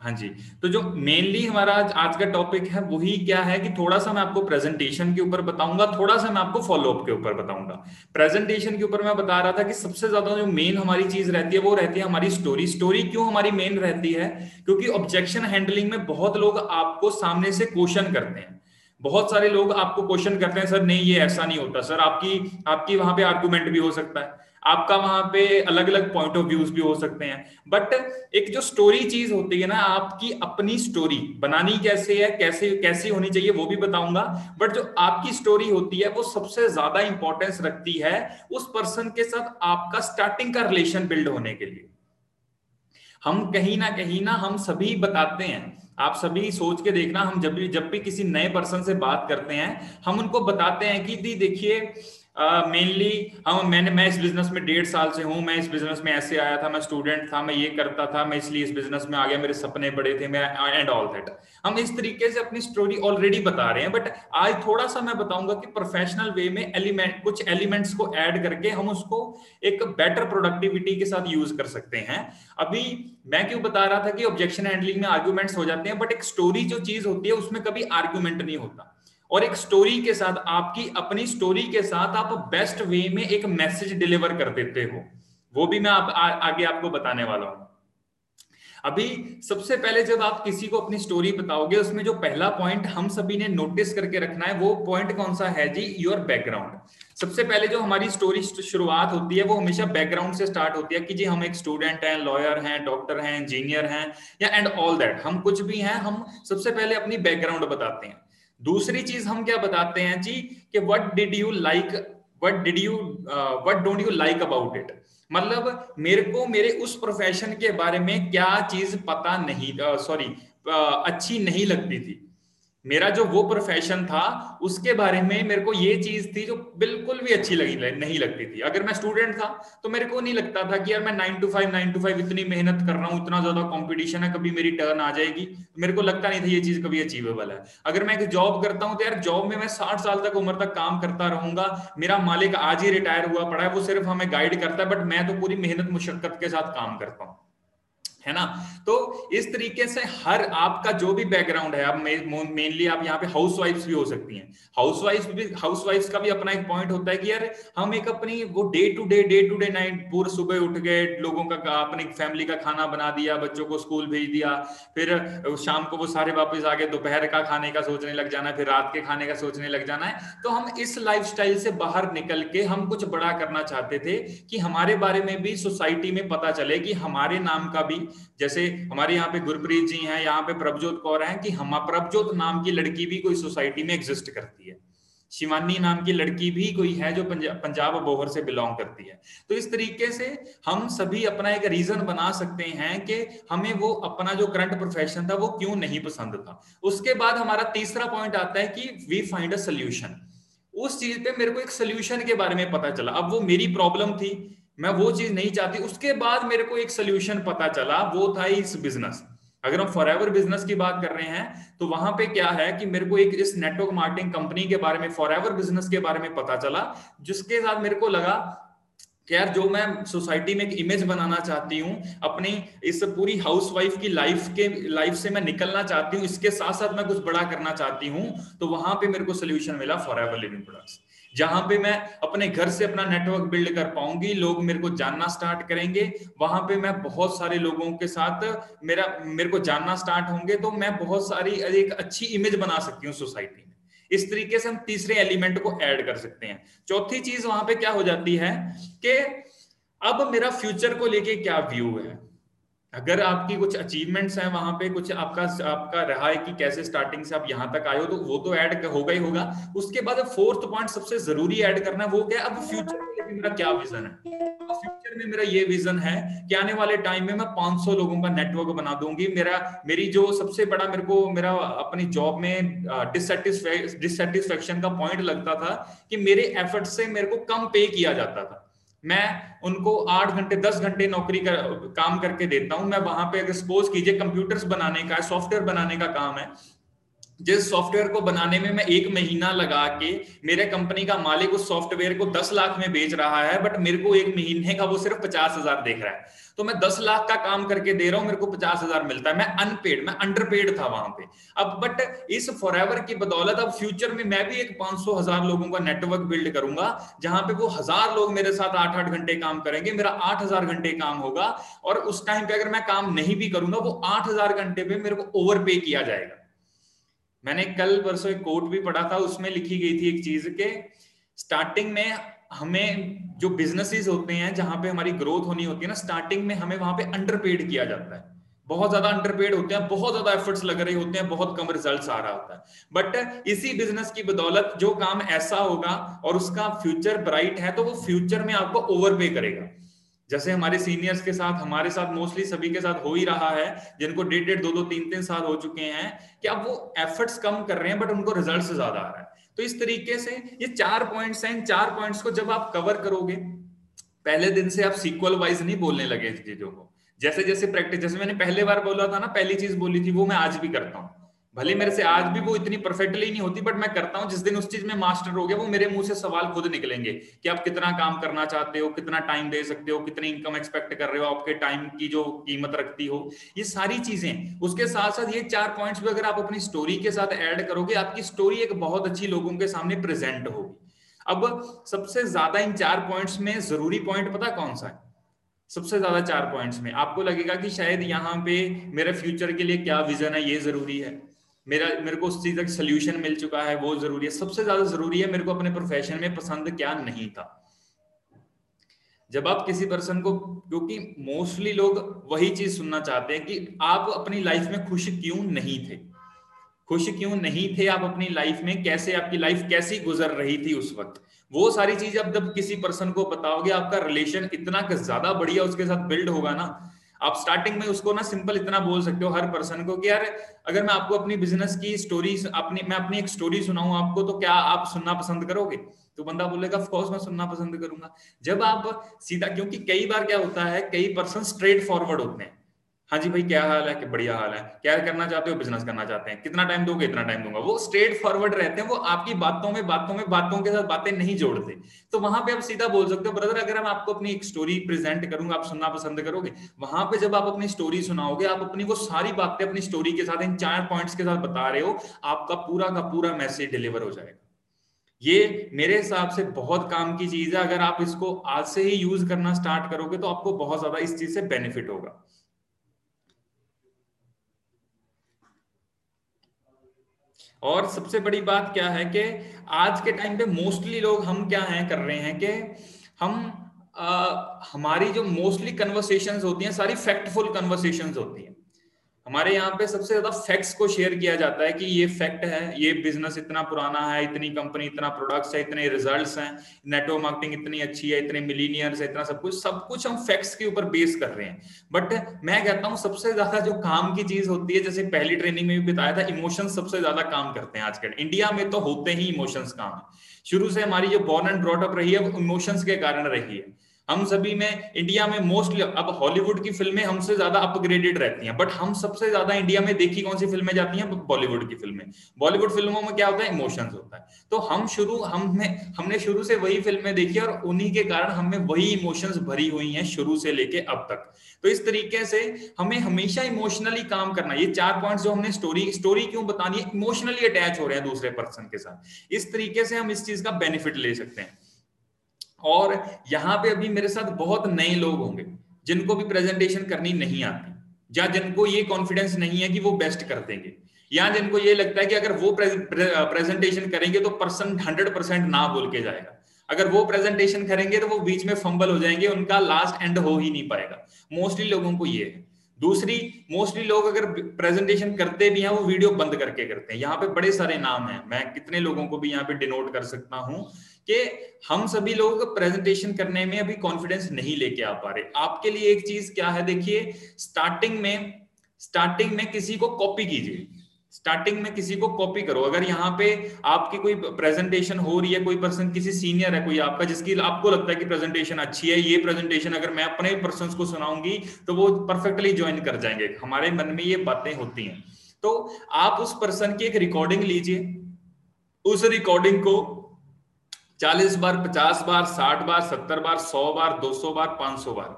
हाँ जी तो जो मेनली हमारा आज, का टॉपिक है वही क्या है कि थोड़ा सा मैं आपको प्रेजेंटेशन के ऊपर बताऊँगा थोड़ा सा मैं आपको फॉलोअप के ऊपर बताऊँगा। प्रेजेंटेशन के ऊपर मैं बता रहा था कि सबसे ज़्यादा जो मेन हमारी चीज़ रहती है वो रहती है हमारी स्टोरी स्टोरी क्यों हमारी मेन रहती है? क्योंकि ऑब्जेक्शन हैंडलिंग में बहुत लोग आपको सामने से क्वेश्चन करते हैं। बहुत सारे लोग आपको क्वेश्चन करते हैं सर नहीं ये ऐसा नहीं होता। सर आपकी आपकी वहाँ पे आर्गूमेंट भी हो सकता है। आपका वहाँ पे अलग अलग पॉइंट ऑफ़ व्यूज़ भी हो सकते हैं। बट एक जो स्टोरी चीज़ होती है ना, आपकी अपनी स्टोरी बनानी कैसे है, कैसे, कैसी होनी चाहिए, वो भी बताऊँगा। बट जो आपकी स्टोरी होती है, वो सबसे ज़्यादा इंपॉर्टेंस रखती है उस पर्सन के साथ आपका स्टार्टिंग का रिलेशन बिल्ड होने के लिए। हम कहीं ना कहीं ना हम सभी बताते हैं। आप सभी सोच के देखना, हम जब भी जब भी किसी नए पर्सन से बात करते हैं, हम उनको बताते हैं कि, दी देखिए मेनली uh, हम मैंने मैं इस बिज़नेस में डेढ़ साल से हूँ मैं इस बिज़नेस में ऐसे आया था मैं स्टूडेंट था मैं ये करता था मैं इसलिए इस बिज़नेस में आ गया मेरे सपने बड़े थे मैं एंड ऑल दैट हम इस तरीके से अपनी स्टोरी ऑलरेडी बता रहे हैं बट आज थोड़ा सा मैं बताऊँगा कि प्रोफेशनल वे में एलिमेंट कुछ एलिमेंट्स को ऐड करके हम उसको एक बेटर प्रोडक्टिविटी के साथ यूज़ कर सकते हैं. अभी मैं क्यों बता रहा था कि ऑब्जेक्शन हैंडलिंग में आर्ग्यूमेंट्स हो जाते हैं बट एक स्टोरी जो चीज़ होती है उसमें कभी आर्ग्यूमेंट नहीं होता. और एक स्टोरी के साथ आपकी अपनी स्टोरी के साथ आप बेस्ट वे में एक मैसेज डिलीवर कर देते हो। वो भी मैं आप, आ, आगे आपको बताने वाला हूँ। अभी सबसे पहले जब आप किसी को अपनी स्टोरी बताओगे उसमें जो पहला पॉइंट हम सभी ने नोटिस करके रखना है वो पॉइंट कौन सा है जी? योर बैकग्राउंड सबसे पहले जो हमारी स्टोरी शुरुआत होती है वो हमेशा बैकग्राउंड से स्टार्ट होती है कि जी हम एक स्टूडेंट हैं लॉयर हैं डॉक्टर हैं इंजीनियर हैं या एंड ऑल दैट हम कुछ भी हैं हम सबसे पहले अपनी बैकग्राउंड बताते हैं। दूसरी चीज़ हम क्या बताते हैं जी कि what did you like what did you what don't you like about it मतलब मेरे को मेरे उस प्रोफेशन के बारे में क्या चीज़ पता नहीं सॉरी uh, uh, अच्छी नहीं लगती थी। मेरा जो वो प्रोफेशन था, उसके बारे में मेरे को ये चीज़ थी जो बिल्कुल भी अच्छी लगी नहीं लगती थी। अगर मैं स्टूडेंट था तो मेरे को नहीं लगता था कि यार मैं nine to five nine to five इतनी मेहनत कर रहा हूँ, इतना ज़्यादा कंपटीशन है, कभी मेरी टर्न आ जाएगी। मेरे को लगता नहीं था ये चीज़ कभी अचीवेबल है। अगर मैं एक जॉब करता हूँ तो यार जॉब में मैं साठ साल तक उम्र तक काम करता रहूँगा। मेरा मालिक आज ही रिटायर हुआ पड़ा है, वो सिर्फ़ हमें गाइड करता है बट मैं तो पूरी मेहनत, मुशक्कत के साथ काम करता हूँ। है ना? तो इस तरीके से हर आपका जो भी बैकग्राउंड है, आप मेनली आप यहाँ पे हाउस भी हो सकती हैं। हाउस वाइफ भी हाउस वाइफ्स का भी अपना एक पॉइंट होता है कि यार, हम एक अपनी वो day to day day to day night पूरे सुबह उठ गए लोगों का अपनी फैमिली का खाना बना दिया, बच्चों को स्कूल भेज दिया, फिर शाम को वो सारे वापस आ गए, दोपहर का खाने का सोचने लग जाना, फिर रात के खाने का सोचने लग जाना है। तो हम इस लाइफ से बाहर निकल के हम कुछ बड़ा करना चाहते थे कि हमारे बारे में भी सोसाइटी में पता चले कि हमारे नाम का भी जैसे हमारे यहाँ पे गुरप्रीत जी हैं, यहाँ पे प्रभजोत कौर हैं कि हम प्रभजोत नाम की लड़की भी कोई सोसाइटी में एग्जिस्ट करती है। शिवानी नाम की लड़की भी कोई है जो पंजाब बोहर से बिलोंग करती है। तो इस तरीके से हम सभी अपना एक रीजन बना सकते हैं कि हमें वो अपना जो करंट प्रोफेशन था वो क्यों नहीं पसंद था। उसके बाद हमारा तीसरा पॉइंट आता है कि वी फाइंड अ सोल्यूशन उस चीज़ पे मेरे को एक सोल्यूशन के बारे में पता चला। अब वो मेरी प्रॉब्लम थी। मैं वो चीज़ नहीं चाहती। उसके बाद मेरे को एक सोल्यूशन पता चला, वो था इस बिज़नेस अगर हम फॉर एवर बिज़नेस की बात कर रहे हैं तो वहाँ पे क्या है कि मेरे को एक इस नेटवर्क मार्केटिंग कंपनी के बारे में फॉर एवर बिज़नेस के बारे में पता चला, जिसके साथ मेरे को लगा यार जो मैं सोसाइटी में एक इमेज बनाना चाहती हूँ, अपनी इस पूरी हाउस वाइफ की लाइफ के लाइफ से मैं निकलना चाहती हूँ, इसके साथ साथ मैं कुछ बड़ा करना चाहती हूँ तो वहाँ पे मेरे को सोल्यूशन मिला फॉर एवर लिविंग प्रोडक्ट्स जहाँ पे मैं अपने घर से अपना नेटवर्क बिल्ड कर पाऊँगी, लोग मेरे को जानना स्टार्ट करेंगे, वहाँ पे मैं बहुत सारे लोगों के साथ मेरा, मेरे को जानना स्टार्ट होंगे तो मैं बहुत सारी, एक अच्छी इमेज बना सकती हूँ सोसाइटी इस तरीके से हम तीसरे एलिमेंट को ऐड कर सकते हैं। चौथी चीज़ वहाँ पे क्या हो जाती है कि अब मेरा फ्यूचर को लेके क्या व्यू है? अगर आपकी कुछ अचीवमेंट्स हैं वहाँ पे, कुछ आपका आपका रहा है कि कैसे स्टार्टिंग से आप यहाँ तक आए हो तो वो तो ऐड होगा ही होगा। उसके बाद फोर्थ पॉइंट सबसे ज़रूरी ऐड करना वो क्या अब फ्यूचर में मेरा क्या विजन है? फ्यूचर में मेरा ये विजन है कि आने वाले टाइम में मैं 500 लोगों का नेटवर्क बना दूँगी। मेरा मेरी जो सबसे बड़ा मेरे को मेरा अपनी जॉब में डिससेटिस्फेक्शन का पॉइंट लगता था कि मेरे एफर्ट से मेरे को कम पे किया जाता था। मैं उनको आठ घंटे दस घंटे नौकरी कर, काम करके देता हूँ। मैं वहाँ पे अगर सपोज़ कीजिए कंप्यूटर्स बनाने का सॉफ्टवेयर बनाने का काम है जिस सॉफ्टवेयर को बनाने में मैं एक महीना लगा के मेरे कंपनी का मालिक उस सॉफ्टवेयर को दस लाख में बेच रहा है बट मेरे को एक महीने का वो सिर्फ़ पचास हज़ार देख रहा है। तो मैं दस लाख का काम करके दे रहा हूँ, मेरे को पचास हज़ार मिलता है। मैं अनपेड मैं अंडरपेड था वहाँ पे। अब बट इस फॉरएवर की बदौलत अब फ्यूचर में मैं भी एक पाँच सौ हज़ार लोगों का नेटवर्क बिल्ड करूँगा, जहाँ पे वो हज़ार लोग मेरे साथ आठ आठ घंटे काम करेंगे, मेरा आठ हज़ार घंटे काम होगा। और उस टाइम पे अगर मैं काम नहीं भी करूँगा, वो आठ हज़ार घंटे पे मेरे को ओवर पे किया जाएगा। मैंने कल परसों एक कोट भी पढ़ा था, उसमें लिखी गई थी एक चीज़ के स्टार्टिंग में हमें जो बिजनेसेस होते हैं, जहाँ पे हमारी ग्रोथ होनी होती है ना स्टार्टिंग में हमें वहाँ पे अंडरपेड किया जाता है। बहुत ज़्यादा अंडरपेड होते हैं, बहुत ज़्यादा एफर्ट्स लग रहे होते हैं, बहुत कम रिजल्ट्स आ रहा होता है। बट इसी बिज़नेस की बदौलत जो काम ऐसा होगा और उसका फ्यूचर ब्राइट है तो वो फ्यूचर में आपको ओवर पे करेगा। जैसे हमारे सीनियर्स के साथ, हमारे साथ मोस्टली सभी के साथ हो ही रहा है, जिनको डेढ़ डेढ़, दो दो, तीन तीन साल हो चुके हैं कि अब वो एफर्ट्स कम कर रहे हैं बट उनको रिज़ल्ट ज़्यादा आ रहा है? तो इस तरीके से ये चार पॉइंट्स हैं, चार पॉइंट्स को जब आप कवर करोगे, पहले दिन से आप सीक्वल वाइज नहीं बोलने लगे चीज़ों को। जैसे जैसे प्रैक्टिस जैसे मैंने पहले बार बोला था ना, पहली चीज़ बोली थी, वो मैं आज भी करता हूँ। भले मेरे से आज भी वो इतनी परफेक्टली नहीं होती बट मैं करता हूँ, जिस दिन उस चीज़ में मास्टर हो गया, वो मेरे मुँह से सवाल खुद निकलेंगे कि आप कितना काम करना चाहते हो, कितना टाइम दे सकते हो, कितनी इनकम एक्सपेक्ट कर रहे हो, आपके टाइम की जो कीमत रखती हो, ये सारी चीज़ें। उसके साथ साथ ये चार पॉइंट्स भी अगर आप अपनी स्टोरी के साथ ऐड करोगे, आपकी स्टोरी एक बहुत अच्छी लोगों के सामने प्रेजेंट होगी। अब सबसे ज़्यादा इन चार पॉइंट्स में ज़रूरी पॉइंट पता कौन सा है? सबसे ज़्यादा चार पॉइंट्स में। आपको लगेगा कि शायद यहाँ पे मेरे फ्यूचर के लिए क्या विजन है, ये ज़रूरी है। मेरा, मेरे को उस चीज़ का सोल्यूशन मिल चुका है, वो ज़रूरी है। सबसे ज़्यादा ज़रूरी है मेरे को अपने प्रोफेशन में पसंद क्या नहीं था। जब आप किसी पर्सन को, क्योंकि मोस्टली लोग वही चीज़ सुनना चाहते हैं कि आप अपनी लाइफ में खुश क्यों नहीं थे? खुश क्यों नहीं थे आप अपनी लाइफ में? कैसे आपकी लाइफ कैसी गुजर रही थी उस वक्त? वो सारी चीज़ अब जब किसी पर्सन को बताओगे, आपका रिलेशन इतना ज़्यादा बढ़िया उसके साथ बिल्ड होगा ना आप स्टार्टिंग में उसको ना सिंपल इतना बोल सकते हो हर पर्सन को कि यार, अगर मैं आपको अपनी बिज़नेस की स्टोरी अपनी, मैं अपनी एक स्टोरी सुनाऊं आपको तो क्या आप सुनना पसंद करोगे? तो बंदा बोलेगा ऑफकोर्स मैं सुनना पसंद करूँगा। जब आप सीधा, क्योंकि कई बार क्या होता है, कई पर्सन स्ट्रेट फॉरवर्ड होते हैं। हाँ जी भाई, क्या हाल है? कि बढ़िया हाल है। क्या करना चाहते हो? बिज़नेस करना चाहते हैं। कितना टाइम दोगे? इतना टाइम दूँगा। वो स्ट्रेट फॉरवर्ड रहते हैं। वो आपकी बातों में बातों में, बातों के साथ बातें नहीं जोड़ते। तो वहाँ पे आप सीधा बोल सकते हो, ब्रदर, अगर मैं आपको अपनी एक स्टोरी प्रेजेंट करूँगा, आप सुनना पसंद करोगे, वहाँ पे जब आप अपनी स्टोरी सुनाओगे, आप अपनी वो सारी बातें अपनी स्टोरी के साथ, इन चार पॉइंट्स के साथ बता रहे हो, आपका पूरा का पूरा मैसेज डिलीवर हो जाएगा। ये मेरे हिसाब से बहुत काम की चीज़ है। अगर आप इसको आज से ही यूज़ करना स्टार्ट करोगे तो आपको बहुत ज़्यादा इस चीज़ से बेनिफिट होगा। और सबसे बड़ी बात क्या है कि आज के टाइम पे मोस्टली लोग हम क्या हैं कर रहे हैं कि हम आ, हमारी जो मोस्टली कन्वर्सेशन होती हैं सारी फैक्टफुल कन्वर्सेशन होती हैं। हमारे यहाँ पे सबसे ज़्यादा फैक्ट्स को शेयर किया जाता है कि ये फैक्ट है, ये बिज़नेस इतना पुराना है, इतनी कंपनी इतना प्रोडक्ट्स है, इतने रिजल्ट्स हैं नेटवर्क मार्केटिंग इतनी अच्छी है, इतने मिलीनियर्स है, इतना सब कुछ सब कुछ हम फैक्ट्स के ऊपर बेस कर रहे हैं। बट मैं कहता हूँ सबसे ज़्यादा जो काम की चीज़ होती है, जैसे पहली ट्रेनिंग में भी बताया था इमोशन सबसे ज़्यादा काम करते हैं आजकल। इंडिया में तो होते ही इमोशंस काम। शुरू से हमारी जो बॉर्न एंड ब्रॉटअप रही है, वो इमोशंस के कारण रही है। हम सभी में इंडिया में मोस्टली अब हॉलीवुड की फ़िल्में हमसे ज़्यादा अपग्रेडेड रहती हैं। बट हम सबसे ज़्यादा इंडिया में देखी कौन सी फ़िल्में जाती हैं? बॉलीवुड की फ़िल्में बॉलीवुड फ़िल्मों में क्या होता है? इमोशंस होता है। तो हम शुरू हमने हमने शुरू से वही फ़िल्में देखी और उन्हीं के कारण हमें वही इमोशंस भरी हुई हैं शुरू से लेके अब तक। तो इस तरीके से हमें हमेशा इमोशनली काम करना ये चार पॉइंट्स जो हमने स्टोरी स्टोरी क्यों बतानी है? इमोशनली अटैच हो रहे हैं दूसरे पर्सन के साथ। इस तरीके से हम इस चीज़ का बेनिफिट ले सकते हैं। और यहाँ पे अभी मेरे साथ बहुत नए लोग होंगे, जिनको भी प्रेजेंटेशन करनी नहीं आती, या जिनको ये कॉन्फिडेंस नहीं है कि वो बेस्ट कर देंगे, या जिनको ये लगता है कि अगर वो प्रेजेंटेशन करेंगे तो पर्सन हंड्रेड परसेंट ना बोल के जाएगा। अगर वो प्रेजेंटेशन करेंगे तो वो बीच में फंबल हो जाएँगे, उनका लास्ट एंड हो ही नहीं पाएगा। मोस्टली लोगों को ये है। दूसरी मोस्टली लोग अगर प्रेजेंटेशन करते भी हैं, वो वीडियो बंद करके करते हैं। यहाँ पे बड़े सारे नाम हैं। मैं कितने लोगों को भी यहाँ पे डिनोट कर सकता हूँ कि हम सभी लोगों लोग प्रेजेंटेशन करने में अभी कॉन्फिडेंस नहीं लेके आ पा रहे। आपके लिए एक चीज़ क्या है देखिए स्टार्टिंग में स्टार्टिंग में किसी को कॉपी कीजिए। स्टार्टिंग में किसी को कॉपी करो। अगर यहाँ पे आपकी कोई प्रेजेंटेशन हो रही है, कोई पर्सन किसी सीनियर है कोई आपका, जिसकी आपको लगता है कि प्रेजेंटेशन अच्छी है, ये प्रेजेंटेशन अगर मैं अपने पर्सन को सुनाऊँगी तो वो परफेक्टली ज्वाइन कर जाएँगे। हमारे मन में ये बातें होती हैं। तो आप उस पर्सन की एक रिकॉर्डिंग लीजिए। उस रिकॉर्डिंग को चालीस बार, पचास बार, साठ बार, सत्तर बार, सौ बार, दो सौ बार, पाँच सौ बार।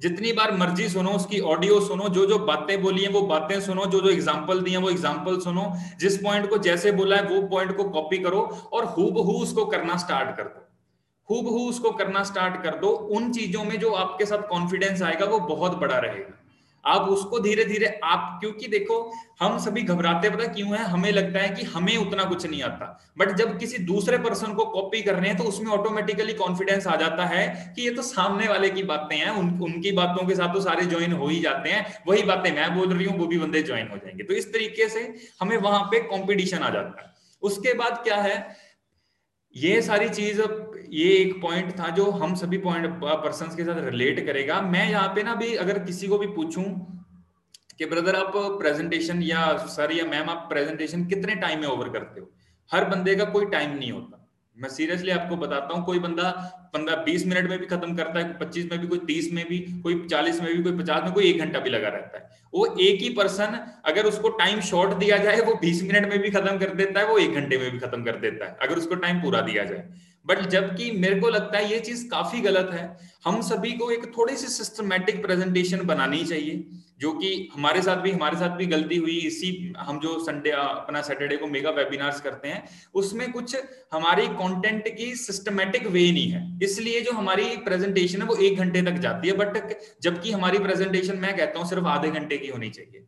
जितनी बार मर्ज़ी सुनो, उसकी ऑडियो सुनो, जो जो बातें बोली हैं, वो बातें सुनो, जो जो एग्ज़ाम्पल दिए वो एग्ज़ाम्पल सुनो। जिस पॉइंट को जैसे बोला है, वो पॉइंट को कॉपी करो और हु उसको करना स्टार्ट कर दो। हु उसको करना स्टार्ट कर दो। उन चीज़ों में जो आपके साथ कॉन्फिडेंस आएगा, वो बहुत बड़ा रहेगा। आप उसको धीरे धीरे आप क्योंकि देखो हम सभी घबराते पता क्यों है? हमें लगता है कि हमें उतना कुछ नहीं आता। बट जब किसी दूसरे पर्सन को कॉपी कर रहे हैं तो उसमें ऑटोमेटिकली कॉन्फिडेंस आ जाता है कि ये तो सामने वाले की बातें हैं उन, उनकी बातों के साथ तो सारे ज्वाइन हो ही जाते हैं। वही बातें मैं बोल रही हूँ वो भी बंदे ज्वाइन हो जाएँगे। तो इस तरीके से हमें वहाँ पे कॉम्पिटिशन आ जाता है। उसके बाद क्या है? ये सारी चीज़ ये एक पॉइंट था जो हम सभी पॉइंट पर्सन के साथ रिलेट करेगा। मैं यहाँ पे ना भी अगर किसी को भी पूछूँ कि ब्रदर आप प्रेजेंटेशन या सर या मैम आप प्रेजेंटेशन कितने टाइम में ओवर करते हो? हर बंदे का कोई टाइम नहीं होता। मैं सीरियसली आपको बताता हूँ, कोई बंदा पंद्रह बीस मिनट में भी खत्म करता है, पच्चीस में भी, कोई तीस में भी, कोई चालीस में भी, कोई पचास में, कोई एक घंटा भी लगा रहता है। वो एक ही पर्सन अगर उसको टाइम शॉर्ट दिया जाए, वो बीस मिनट में भी खत्म कर देता है, वो एक घंटे में भी खत्म कर देता है, अगर उसको टाइम पूरा दिया जाए। बट जबकि मेरे को लगता है ये चीज़ काफ़ी गलत है। हम सभी को एक थोड़ी सी सिस्टमेटिक प्रेजेंटेशन बनानी चाहिए, जो कि हमारे साथ भी, हमारे साथ भी गलती हुई। इसी हम जो संडे अपना सैटरडे को मेगा वेबिनार्स करते हैं, उसमें कुछ हमारी कंटेंट की सिस्टमेटिक वे नहीं है। इसलिए जो हमारी प्रेजेंटेशन है वो एक घंटे तक जाती है। बट जबकि हमारी प्रेजेंटेशन मैं कहता हूँ सिर्फ़ आधे घंटे की होनी चाहिए।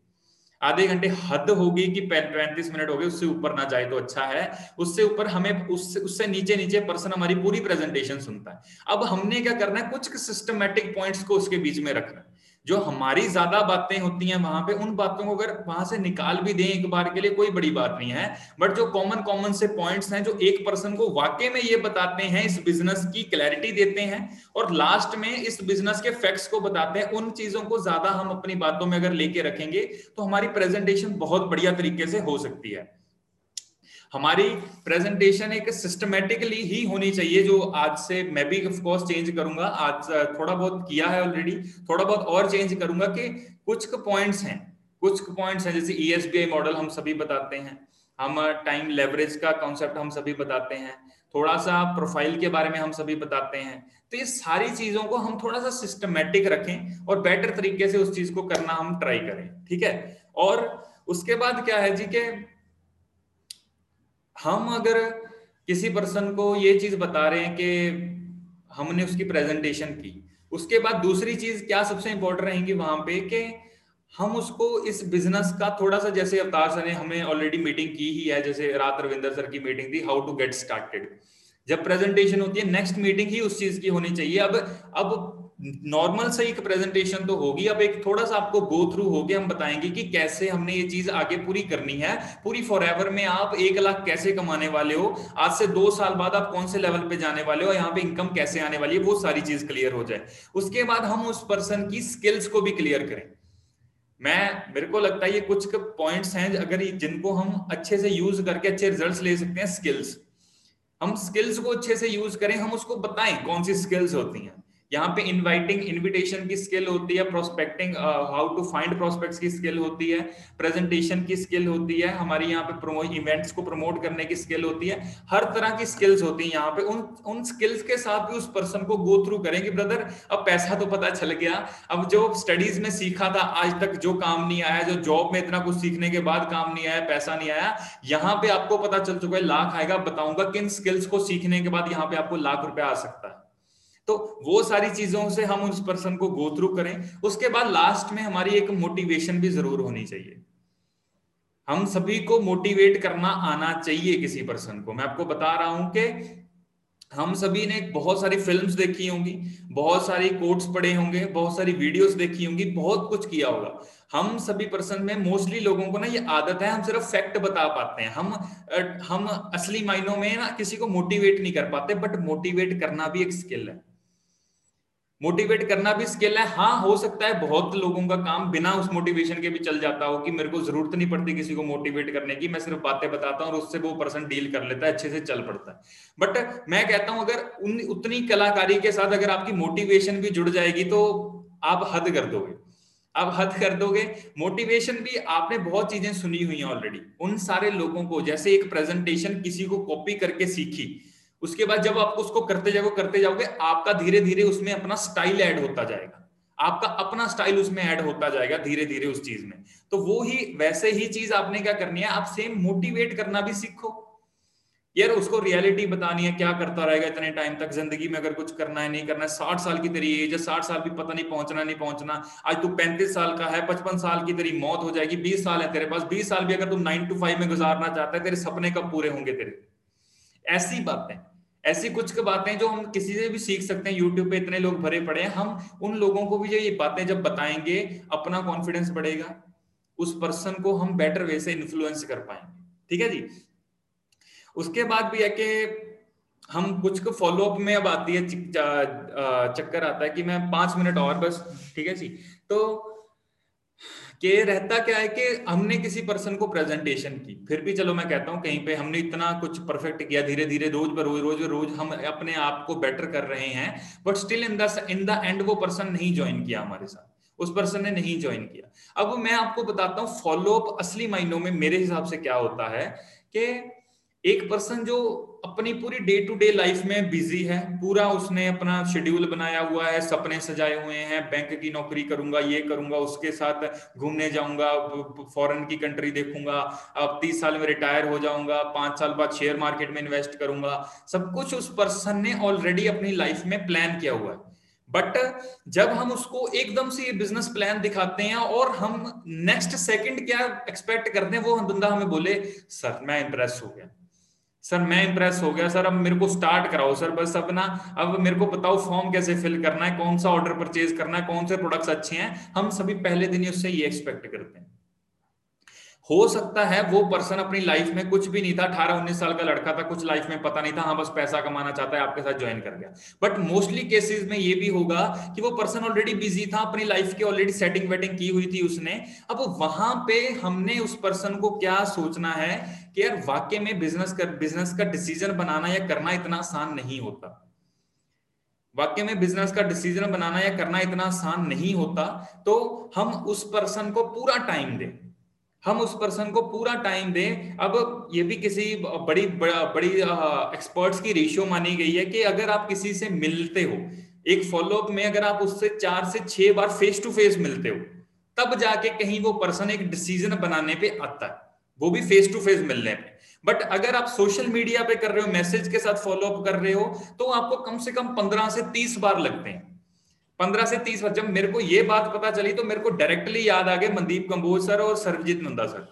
आधे घंटे हद होगी कि पैंतीस मिनट हो गए, उससे ऊपर ना जाए तो अच्छा है। उससे ऊपर हमें, उससे उससे नीचे नीचे पर्सन हमारी पूरी प्रेजेंटेशन सुनता है। अब हमने क्या करना है, कुछ सिस्टमेटिक पॉइंट्स को उसके बीच में रखना जो हमारी ज़्यादा बातें होती हैं वहाँ पे, उन बातों को अगर वहाँ से निकाल भी दें एक बार के लिए, कोई बड़ी बात नहीं है। बट जो कॉमन कॉमन से पॉइंट्स हैं, जो एक पर्सन को वाकई में ये बताते हैं, इस बिज़नेस की क्लैरिटी देते हैं, और लास्ट में इस बिज़नेस के फैक्ट्स को बताते हैं, उन चीज़ों को ज़्यादा हम अपनी बातों में अगर लेके रखेंगे तो हमारी प्रेजेंटेशन बहुत बढ़िया तरीके से हो सकती है। हमारी प्रेजेंटेशन एक सिस्टमेटिकली ही होनी चाहिए, जो आज से मैं भी ऑफकोर्स चेंज करूँगा। आज थोड़ा बहुत किया है ऑलरेडी थोड़ा बहुत और चेंज करूँगा कि कुछ पॉइंट्स हैं। कुछ पॉइंट्स हैं, जैसे ई e मॉडल हम सभी बताते हैं। हम टाइम लेवरेज का कॉन्सेप्ट हम सभी बताते हैं। थोड़ा सा प्रोफ़ाइल के बारे में हम सभी बताते हैं। तो ये सारी चीज़ों को हम थोड़ा सा सिस्टमेटिक रखें और बेटर तरीके से उस चीज़ को करना हम ट्राई करें। ठीक है? और उसके बाद क्या है जी के हम अगर किसी पर्सन को ये चीज़ बता रहे हैं कि हमने उसकी प्रेजेंटेशन की, उसके बाद दूसरी चीज़ क्या सबसे इंपॉर्टेंट रहेंगी वहाँ पे कि हम उसको इस बिज़नेस का थोड़ा सा जैसे अवतार सर ने हमें ऑलरेडी मीटिंग की ही है, जैसे रात रविंदर सर की मीटिंग थी हाउ टू गेट स्टार्टेड जब प्रेजेंटेशन होती है नेक्स्ट मीटिंग ही उस चीज़ की होनी चाहिए। अब अब नॉर्मल से एक प्रेजेंटेशन तो होगी। अब एक थोड़ा सा आपको गो थ्रू हो गया हम बताएँगे कि कैसे हमने ये चीज़ आगे पूरी करनी है। पूरी फॉर एवर में आप एक लाख कैसे कमाने वाले हो? आज से दो साल बाद आप कौन से लेवल पे जाने वाले हो यहाँ पे इनकम कैसे आने वाली है, वो सारी चीज़ क्लियर हो जाए। उसके बाद हम उस पर्सन की स्किल्स को भी क्लियर करें। मैं, मेरे को लगता है ये कुछ पॉइंट्स हैं अगर जिनको हम अच्छे से यूज़ करके अच्छे रिज़ल्ट ले सकते हैं स्किल्स हम स्किल्स को अच्छे से यूज़ करें, हम उसको बताएँ कौन सी स्किल्स होती हैं। यहाँ पे इनवाइटिंग इनविटेशन की स्किल होती है prospecting how to find prospects की स्किल होती है प्रेजेंटेशन की स्किल होती है, हमारे यहाँ पे प्रोमो इवेंट्स को प्रमोट करने की स्किल होती है, हर तरह की स्किल्स होती है यहाँ पे, उन उन स्किल्स के साथ भी उस पर्सन को गो थ्रू करेंगे ब्रदर, अब पैसा तो पता चल गया, अब जो स्टडीज़ में सीखा था, आज तक जो काम नहीं आया, जो जॉब में इतना कुछ सीखने के बाद काम नहीं आया, पैसा नहीं आया, यहाँ पे आपको पता चल चुका है, लाख आएगा, बताऊँगा किन स्किल्स को सीखने के बाद यहाँ पे आपको लाख रुपया आ सकता है। तो वो सारी चीज़ों से हम उस पर्सन को गो थ्रू करें। उसके बाद लास्ट में हमारी एक मोटिवेशन भी ज़रूर होनी चाहिए। हम सभी को मोटिवेट करना आना चाहिए किसी पर्सन को। मैं आपको बता रहा हूँ कि हम सभी ने बहुत सारी फिल्म्स देखी होंगी, बहुत सारी कोट्स पढ़े होंगे, बहुत सारी वीडियोस देखी होंगी, बहुत कुछ किया होगा। हम सभी पर्सन में मोस्टली लोगों को ना ये आदत है, हम सिर्फ़ फैक्ट बता पाते हैं। हम हम असली मायनों में ना किसी को मोटिवेट नहीं कर पाते बट मोटिवेट करना भी एक स्किल है। मोटिवेट करना भी स्किल है। हाँ हो सकता है बहुत लोगों का काम बिना उस मोटिवेशन के भी चल जाता हो कि मेरे को ज़रूरत नहीं पड़ती किसी को मोटिवेट करने की। मैं सिर्फ़ बातें बताता हूँ और उससे वो पर्सन डील कर लेता है, अच्छे से चल पड़ता है। बट मैं कहता हूँ, अगर उन, उतनी कलाकारी के साथ अगर आपकी मोटिवेशन भी जुड़ जाएगी तो आप हद कर दोगे। आप हद कर दोगे। मोटिवेशन भी आपने बहुत चीज़ें सुनी हुई हैं ऑलरेडी उन सारे लोगों को, जैसे एक प्रेजेंटेशन किसी को कॉपी करके सीखी उसके बाद जब आप उसको करते जाओगे करते जाओगे, आपका धीरे धीरे उसमें अपना स्टाइल ऐड होता जाएगा। आपका अपना स्टाइल उसमें ऐड होता जाएगा धीरे धीरे उस चीज़ में। तो वो ही, वैसे ही चीज़ आपने क्या करनी है, आप सेम मोटिवेट करना भी सीखो। यार, उसको रियलिटी बतानी है, क्या करता रहेगा इतने टाइम तक? ज़िंदगी में अगर कुछ करना है, नहीं करना है, साठ साल की तेरी एज है, साठ साल भी पता नहीं पहुँचना नहीं पहुँचना। आज तू पैंतीस साल का है, पचपन साल की तेरी मौत हो जाएगी, बीस साल है तेरे पास, बीस साल भी अगर तुम नाइन टू फाइव में गुजारना चाहता है, तेरे सपने कब पूरे होंगे तेरे? ऐसी बातें, ऐसी कुछ बातें जो हम किसी से भी सीख सकते हैं यूट्यूब पे इतने लोग भरे पड़े हैं, हम उन लोगों को भी जो ये बातें जब बताएँगे, अपना कॉन्फिडेंस बढ़ेगा, उस पर्सन को हम बेटर वे से इन्फ्लुएंस कर पाएँगे, ठीक है जी? उसके बाद भी है कि हम कुछ फॉलोअप में अब आती है चक्कर आता है कि मैं पाँच मिनट और बस, ठीक है जी? तो कि रहता क्या है कि हमने किसी पर्सन को प्रेजेंटेशन की। फिर भी चलो मैं कहता हूँ, कहीं पे हमने इतना कुछ परफेक्ट किया धीरे धीरे रोज पर रोज रोज रोज हम अपने आप को बेटर कर रहे हैं but still in the in the end वो पर्सन नहीं ज्वाइन किया हमारे साथ। उस पर्सन ने नहीं ज्वाइन किया। अब मैं आपको बताता हूँ फॉलोअप असली मायनों में मेरे हिसाब से क्या होता है कि एक पर्सन जो अपनी पूरी डे टू डे लाइफ में बिज़ी है, पूरा उसने अपना शेड्यूल बनाया हुआ है, सपने सजाए हुए हैं बैंक की नौकरी करूँगा, ये करूँगा, उसके साथ घूमने जाऊँगा फॉरेन की कंट्री देखूँगा, अब तीस साल में रिटायर हो जाऊँगा, पाँच साल बाद शेयर मार्केट में इन्वेस्ट करूँगा, सब कुछ उस पर्सन ने ऑलरेडी अपनी लाइफ में प्लान किया हुआ है। बट जब हम उसको एकदम से ये बिज़नेस प्लान दिखाते हैं और हम नेक्स्ट सेकंड क्या एक्सपेक्ट करते हैं, वो बंदा हमें बोले, सर, मैं इंप्रेस हो गया। सर मैं इंप्रेस हो गया, सर अब मेरे को स्टार्ट कराओ, सर बस अब ना, अब मेरे को बताओ फॉर्म कैसे फिल करना है, कौन सा ऑर्डर परचेज करना है, कौन से प्रोडक्ट्स अच्छे हैं, हम सभी पहले दिन ही उससे ये एक्सपेक्ट करते हैं। हो सकता है वो पर्सन अपनी लाइफ में कुछ भी नहीं था। अठारह, उन्नीस साल का लड़का था, कुछ लाइफ में पता नहीं था हाँ बस पैसा कमाना चाहता है, आपके साथ ज्वाइन कर गया। बट मोस्टली केसेस में ये भी होगा कि वो पर्सन ऑलरेडी बिज़ी था, अपनी लाइफ की ऑलरेडी सेटिंग वेटिंग की हुई थी उसने। अब वहाँ पे हमने उस पर्सन को क्या सोचना है कि यार वाक्य में बिज़नेस कर बिज़नेस का डिसीज़न बनाना या करना इतना आसान नहीं होता। वाक्य में बिज़नेस का डिसीज़न बनाना या करना इतना आसान नहीं होता तो हम उस पर्सन को पूरा टाइम दें। हम उस पर्सन को पूरा टाइम दें। अब ये भी किसी बड़ी बड़ी एक्सपर्ट्स की रेशियो मानी गई है कि अगर आप किसी से मिलते हो, एक फॉलोअप में अगर आप उससे चार से छह बार फेस टू फेस मिलते हो, तब जाके कहीं वो पर्सन एक डिसीज़न बनाने पे आता है। वो भी फेस टू फेस मिलने पे। बट अगर आप सोशल मीडिया पे कर रहे हो मैसेज के साथ फॉलोअप कर रहे हो तो आपको कम से कम पंद्रह से तीस बार लगते हैं। पंद्रह से तीस बार जब मेरे को ये बात पता चली तो मेरे को डायरेक्टली याद आ गए मनदीप कंबोज सर और सरबजीत नंदा सर।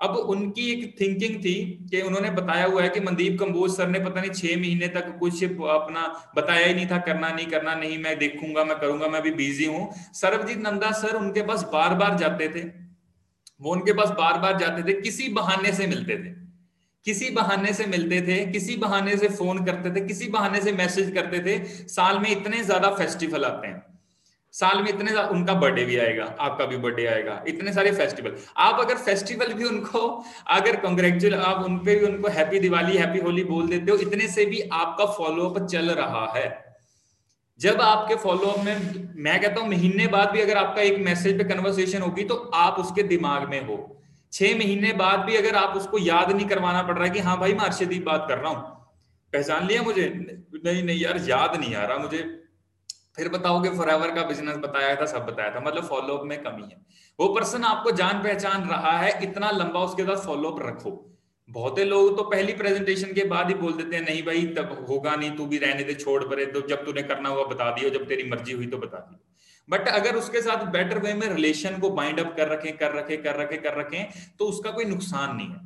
अब उनकी एक थिंकिंग थी कि उन्होंने बताया हुआ है कि मनदीप कंबोज सर ने पता नहीं छह महीने तक कुछ अपना बताया ही नहीं था, करना नहीं करना नहीं, मैं देखूँगा, मैं करूँगा, मैं अभी बिज़ी हूँ। सरबजीत नंदा सर उनके पास बार बार जाते थे। वो उनके पास बार बार जाते थे, किसी बहाने से मिलते थे। किसी बहाने से मिलते थे, किसी बहाने से फ़ोन करते थे, किसी बहाने से मैसेज करते थे, साल में इतने ज़्यादा फेस्टिवल आते हैं। साल में इतने उनका बर्थडे भी आएगा, आपका भी बर्थडे आएगा, इतने सारे फेस्टिवल। आप अगर फेस्टिवल भी उनको, अगर कॉन्ग्रेचुअल आप उन उनपे भी उनको हैप्पी दिवाली हैप्पी होली बोल देते हो, इतने से भी आपका फॉलोअप चल रहा है। जब आपके फॉलोअप में, मैं कहता हूँ, महीने बाद भी अगर आपका एक मैसेज पे कन्वर्सेशन होगी तो आप उसके दिमाग में हो। छह महीने बाद भी अगर आप उसको याद नहीं करवाना पड़ रहा है कि हाँ भाई मैं अर्षदीप बात कर रहा हूँ। पहचान लिया मुझे? नहीं नहीं यार, याद नहीं आ रहा मुझे। फिर बताओगे फॉरएवर का बिज़नेस बताया था, सब बताया था। मतलब फॉलोअप में कमी है। वो पर्सन आपको जान पहचान रहा है, इतना लंबा उसके साथ फॉलोअप रखो। बहुत लोग तो पहली प्रेजेंटेशन के बाद ही बोल देते हैं, नहीं भाई, तब होगा नहीं, तू भी रहने दे, छोड़ परे तो जब तूने करना हुआ बता दियो, जब तेरी मर्ज़ी हुई तो बता दियो। बट अगर उसके साथ बेटर वे में रिलेशन को बाइंड अप कर रखें, कर रखे कर रखे, कर रखें तो उसका कोई नुकसान नहीं है।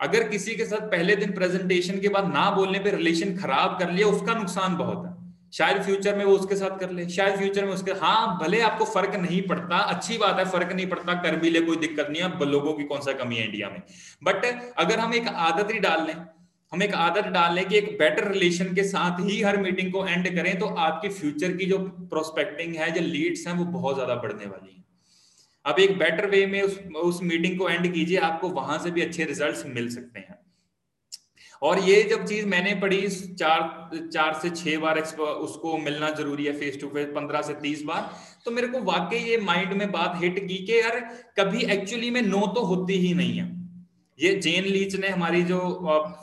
अगर किसी के साथ पहले दिन प्रेजेंटेशन के बाद ना बोलने पे रिलेशन खराब कर लिया, उसका नुकसान बहुत है। शायद फ्यूचर में वो उसके साथ कर ले, शायद फ्यूचर में उसके हाँ भले आपको फ़र्क नहीं पड़ता, अच्छी बात है, फ़र्क नहीं पड़ता, कर भी ले, कोई दिक्कत नहीं है लोगों की कौन सा कमी है इंडिया में। बट अगर हम एक आदत ही डाल लें हम एक आदत डाल लें कि एक बेटर रिलेशन के साथ ही हर मीटिंग को एंड करें तो आपकी फ्यूचर की जो प्रोस्पेक्टिंग है, जो लीड्स हैं, वो बहुत ज़्यादा बढ़ने वाली है। अब एक बेटर वे में उस उस मीटिंग को एंड कीजिए, आपको वहाँ से भी अच्छे रिजल्ट्स मिल सकते हैं। और ये जब चीज़ मैंने पढ़ी, चार चार से छह बार उसको मिलना ज़रूरी है फेस टू फेस पंद्रह से तीस बार तो मेरे को वाकई ये माइंड में बात हिट की कि यार, कभी एक्चुअली में नो तो होती ही नहीं है। ये जेन लीच ने हमारी जो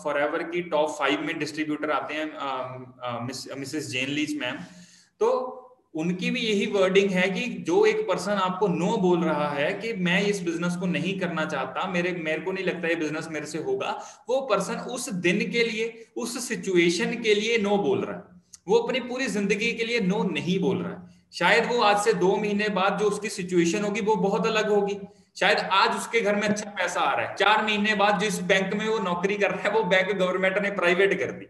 फॉर एवर की टॉप फाइव में डिस्ट्रीब्यूटर आते हैं मिसेस जेन लीच मैम तो उनकी भी यही वर्डिंग है कि जो एक पर्सन आपको नो बोल रहा है कि मैं इस बिज़नेस को नहीं करना चाहता, मेरे मेरे को नहीं लगता ये बिज़नेस मेरे से होगा, वो पर्सन उस दिन के लिए, उस सिचुएशन के लिए नो बोल रहा है। वो अपनी पूरी ज़िंदगी के लिए नो नहीं बोल रहा है। शायद वो आज से दो महीने बाद जो उसकी सिचुएशन होगी, वो बहुत अलग होगी। शायद आज उसके घर में अच्छा पैसा आ रहा है। चार महीने बाद जिस बैंक में वो नौकरी कर रहा है, वो बैंक गवर्नमेंट ने प्राइवेट कर दी।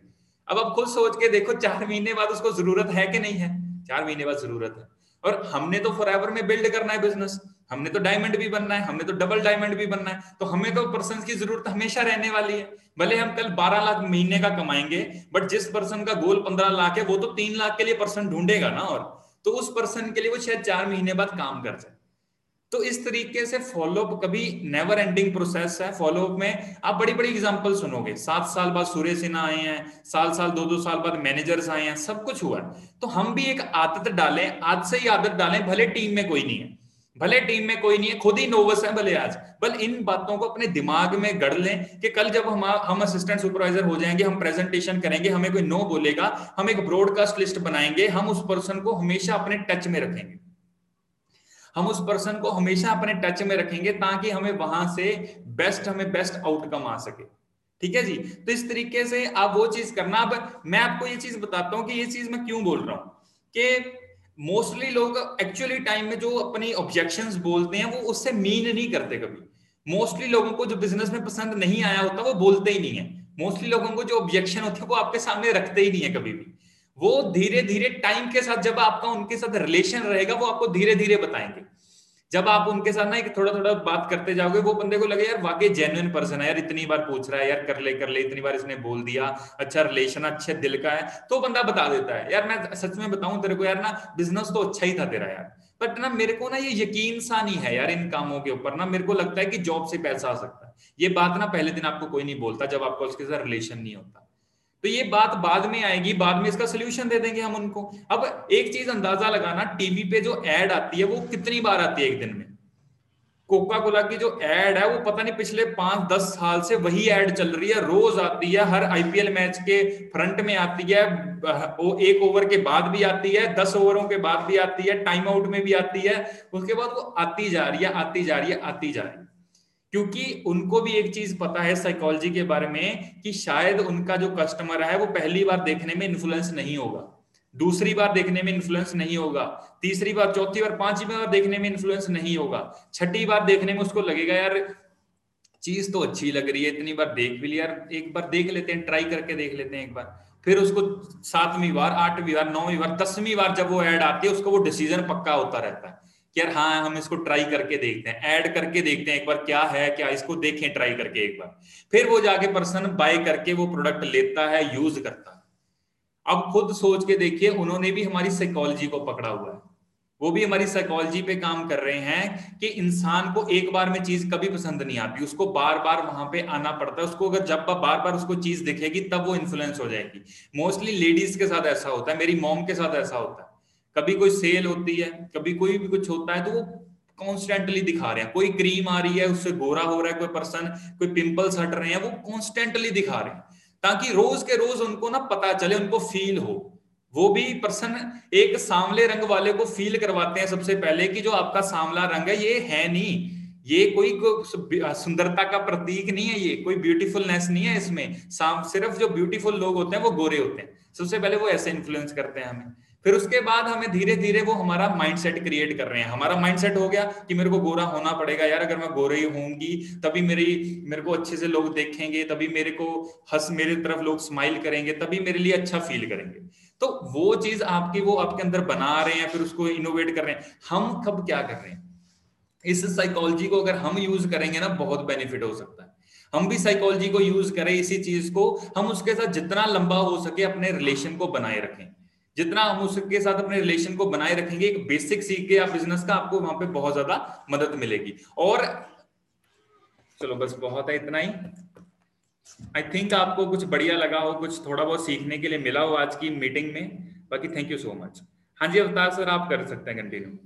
अब आप खुद सोच के देखो, चार महीने बाद उसको ज़रूरत है कि नहीं है? चार महीने बाद ज़रूरत है। और हमने तो फॉर में बिल्ड करना है बिज़नेस हमने तो डायमंड भी बनना है, हमने तो डबल डायमंड भी बनना है। तो हमें तो पर्सन की ज़रूरत हमेशा रहने वाली है। भले हम कल 12 लाख महीने का कमाएँगे बट जिस पर्सन का गोल 15 लाख है, वो तो तीन लाख के लिए पर्सन ढूंढेगा ना और। तो उस पर्सन के लिए वो शायद चार महीने बाद काम कर जाए तो इस तरीके से फॉलोअप कभी नेवर एंडिंग प्रोसेस है। फॉलोअप में आप बड़ी बड़ी एग्जांपल सुनोगे। सात साल बाद सूर्य सिन्हा आए हैं, साल साल दो दो साल बाद मैनेजर्स आए हैं, सब कुछ हुआ है। तो हम भी एक आदत डालें, आज से ही आदत डालें, भले टीम में कोई नहीं है। भले टीम में कोई नहीं है, खुद ही नोवस है भले आज। बल इन बातों को अपने दिमाग में गढ़ लें कि कल जब हम हम असिस्टेंट सुपरवाइजर हो जाएँगे, हम प्रेजेंटेशन करेंगे, हमें कोई नो बोलेगा, हम एक ब्रॉडकास्ट लिस्ट बनाएँगे, हम उस पर्सन को हमेशा अपने टच में रखेंगे। हम उस पर्सन को हमेशा अपने टच में रखेंगे ताकि हमें वहाँ से बेस्ट हमें बेस्ट आउटकम आ सके। ठीक है जी? तो इस तरीके से आप वो चीज़ करना। अब मैं आपको ये चीज़ बताता हूँ कि ये चीज़ मैं क्यों बोल रहा हूँ कि मोस्टली लोग एक्चुअली टाइम में जो अपनी ऑब्जेक्शन बोलते हैं, वो उससे मीन नहीं करते कभी। मोस्टली लोगों को जो बिज़नेस में पसंद नहीं आया होता, वो बोलते ही नहीं है। मोस्टली लोगों को जो ऑब्जेक्शन होती है, वो आपके सामने रखते ही नहीं है कभी भी। वो धीरे धीरे टाइम के साथ जब आपका उनके साथ रिलेशन रहेगा, वो आपको धीरे धीरे बताएँगे। जब आप उनके साथ ना थोड़ा थोड़ा बात करते जाओगे, वो बंदे को लगे यार, वाकई जेन्युइन पर्सन है यार, इतनी बार पूछ रहा है, यार, कर ले कर ले, इतनी बार इसने बोल दिया अच्छा रिलेशन अच्छे दिल का है। तो बंदा बता देता है, यार, मैं सच में बताऊँ तेरे को, यार, ना बिज़नेस तो अच्छा ही था तेरा यार बट ना मेरे को ना ये यकीन सा नहीं है यार इन कामों के ऊपर, ना मेरे को लगता है कि जॉब से पैसा आ सकता है। ये बात ना पहले दिन आपको कोई नहीं बोलता, जब आपका उसके साथ रिलेशन नहीं होता। तो ये बात बाद में आएगी, बाद में इसका सोल्यूशन दे देंगे हम उनको। अब एक चीज़ अंदाज़ा लगाना टीवी पे जो एड आती है, वो कितनी बार आती है एक दिन में? कोका कोला की जो एड है, वो पता नहीं पिछले पाँच, दस साल से वही एड चल रही है, रोज आती है, हर आईपीएल मैच के फ्रंट में आती है, वो एक ओवर के बाद भी आती है, दस ओवरों के बाद भी आती है टाइम आउट में भी आती है, उसके बाद वो आती जा रही है, आती जा रही है, आती जा रही है। क्योंकि उनको भी एक चीज़ पता है साइकोलॉजी के बारे में कि शायद उनका जो कस्टमर है, वो पहली बार देखने में इन्फ्लुएंस नहीं होगा। दूसरी बार देखने में इन्फ्लुएंस नहीं होगा। तीसरी बार, चौथी बार, पांचवी बार देखने में इन्फ्लुएंस नहीं होगा। छठी बार देखने में उसको लगेगा, यार, चीज़ तो अच्छी लग रही है, इतनी बार देख भी लिया यार, एक बार देख लेते हैं ट्राई करके देख लेते हैं एक बार। फिर उसको सातवीं बार, आठवीं बार, नौवीं बार, दसवीं बार जब वो ऐड आती है, उसको वो डिसीज़न पक्का होता रहता है। कि यार हाँ हम इसको ट्राई करके देखते हैं। ऐड करके देखते हैं एक बार क्या है, क्या इसको देखें ट्राई करके एक बार। फिर वो जाके पर्सन बाय करके वो प्रोडक्ट लेता है यूज़ करता है। अब खुद सोच के देखिए, उन्होंने भी हमारी साइकोलॉजी को पकड़ा हुआ है। वो भी हमारी साइकोलॉजी पे काम कर रहे हैं कि इंसान को एक बार में चीज़ कभी पसंद नहीं आती। उसको बार बार वहाँ पे आना पड़ता है। उसको अगर जब बार बार उसको चीज़ दिखेगी, तब वो इन्फ्लुएंस हो जाएगी। मोस्टली लेडीज़ के साथ ऐसा होता है, मेरी मॉम के साथ ऐसा होता है। कभी कोई सेल होती है, कभी कोई भी कुछ होता है तो वो कॉन्स्टेंटली दिखा रहे हैं। कोई क्रीम आ रही है, उससे गोरा हो रहा है, कोई पर्सन कोई पिंपल्स हट रहे हैं, वो कॉन्स्टेंटली दिखा रहे हैं। ताकि रोज के रोज उनको ना पता चले, उनको फील हो। वो भी पर्सन एक सांवले रंग वाले को फील करवाते हैं सबसे पहले कि जो आपका सांवला रंग है, ये है नहीं। ये कोई को सुंदरता का प्रतीक नहीं है ये, कोई ब्यूटीफुलनेस नहीं है इसमें। सिर्फ़ जो ब्यूटीफुल लोग होते हैं, वो गोरे होते हैं। सबसे पहले वो ऐसे इन्फ्लुएंस करते हैं हमें। फिर उसके बाद हमें धीरे धीरे वो हमारा माइंडसेट क्रिएट कर रहे हैं। हमारा माइंडसेट हो गया कि मेरे को गोरा होना पड़ेगा। यार, अगर मैं गोरे ही होंगी तभी मेरी, मेरे को अच्छे से लोग देखेंगे, तभी मेरे को हंस, मेरी तरफ़ लोग स्माइल करेंगे, तभी मेरे लिए अच्छा फील करेंगे। तो वो चीज़ आपकी, वो आपके अंदर बना रहे हैं, फिर उसको इनोवेट कर रहे हैं। हम कब क्या कर रहे हैं? इस साइकोलॉजी को अगर हम यूज़ करेंगे ना, बहुत बेनिफिट हो सकता है। हम भी साइकोलॉजी को यूज़ करें, इसी चीज़ को, हम उसके साथ जितना लंबा हो सके अपने रिलेशन को बनाए रखें। जितना हम उसके साथ अपने रिलेशन को बनाए रखेंगे, एक बेसिक सीख के आप बिज़नेस का आपको वहाँ पे बहुत ज़्यादा मदद मिलेगी। और चलो बस बहुत है इतना ही। आई थिंक आपको कुछ बढ़िया लगा हो, कुछ थोड़ा बहुत सीखने के लिए मिला हो आज की मीटिंग में। बाकी थैंक यू सो मच हाँ जी, अवतार सर, आप कर सकते हैं कंटिन्यू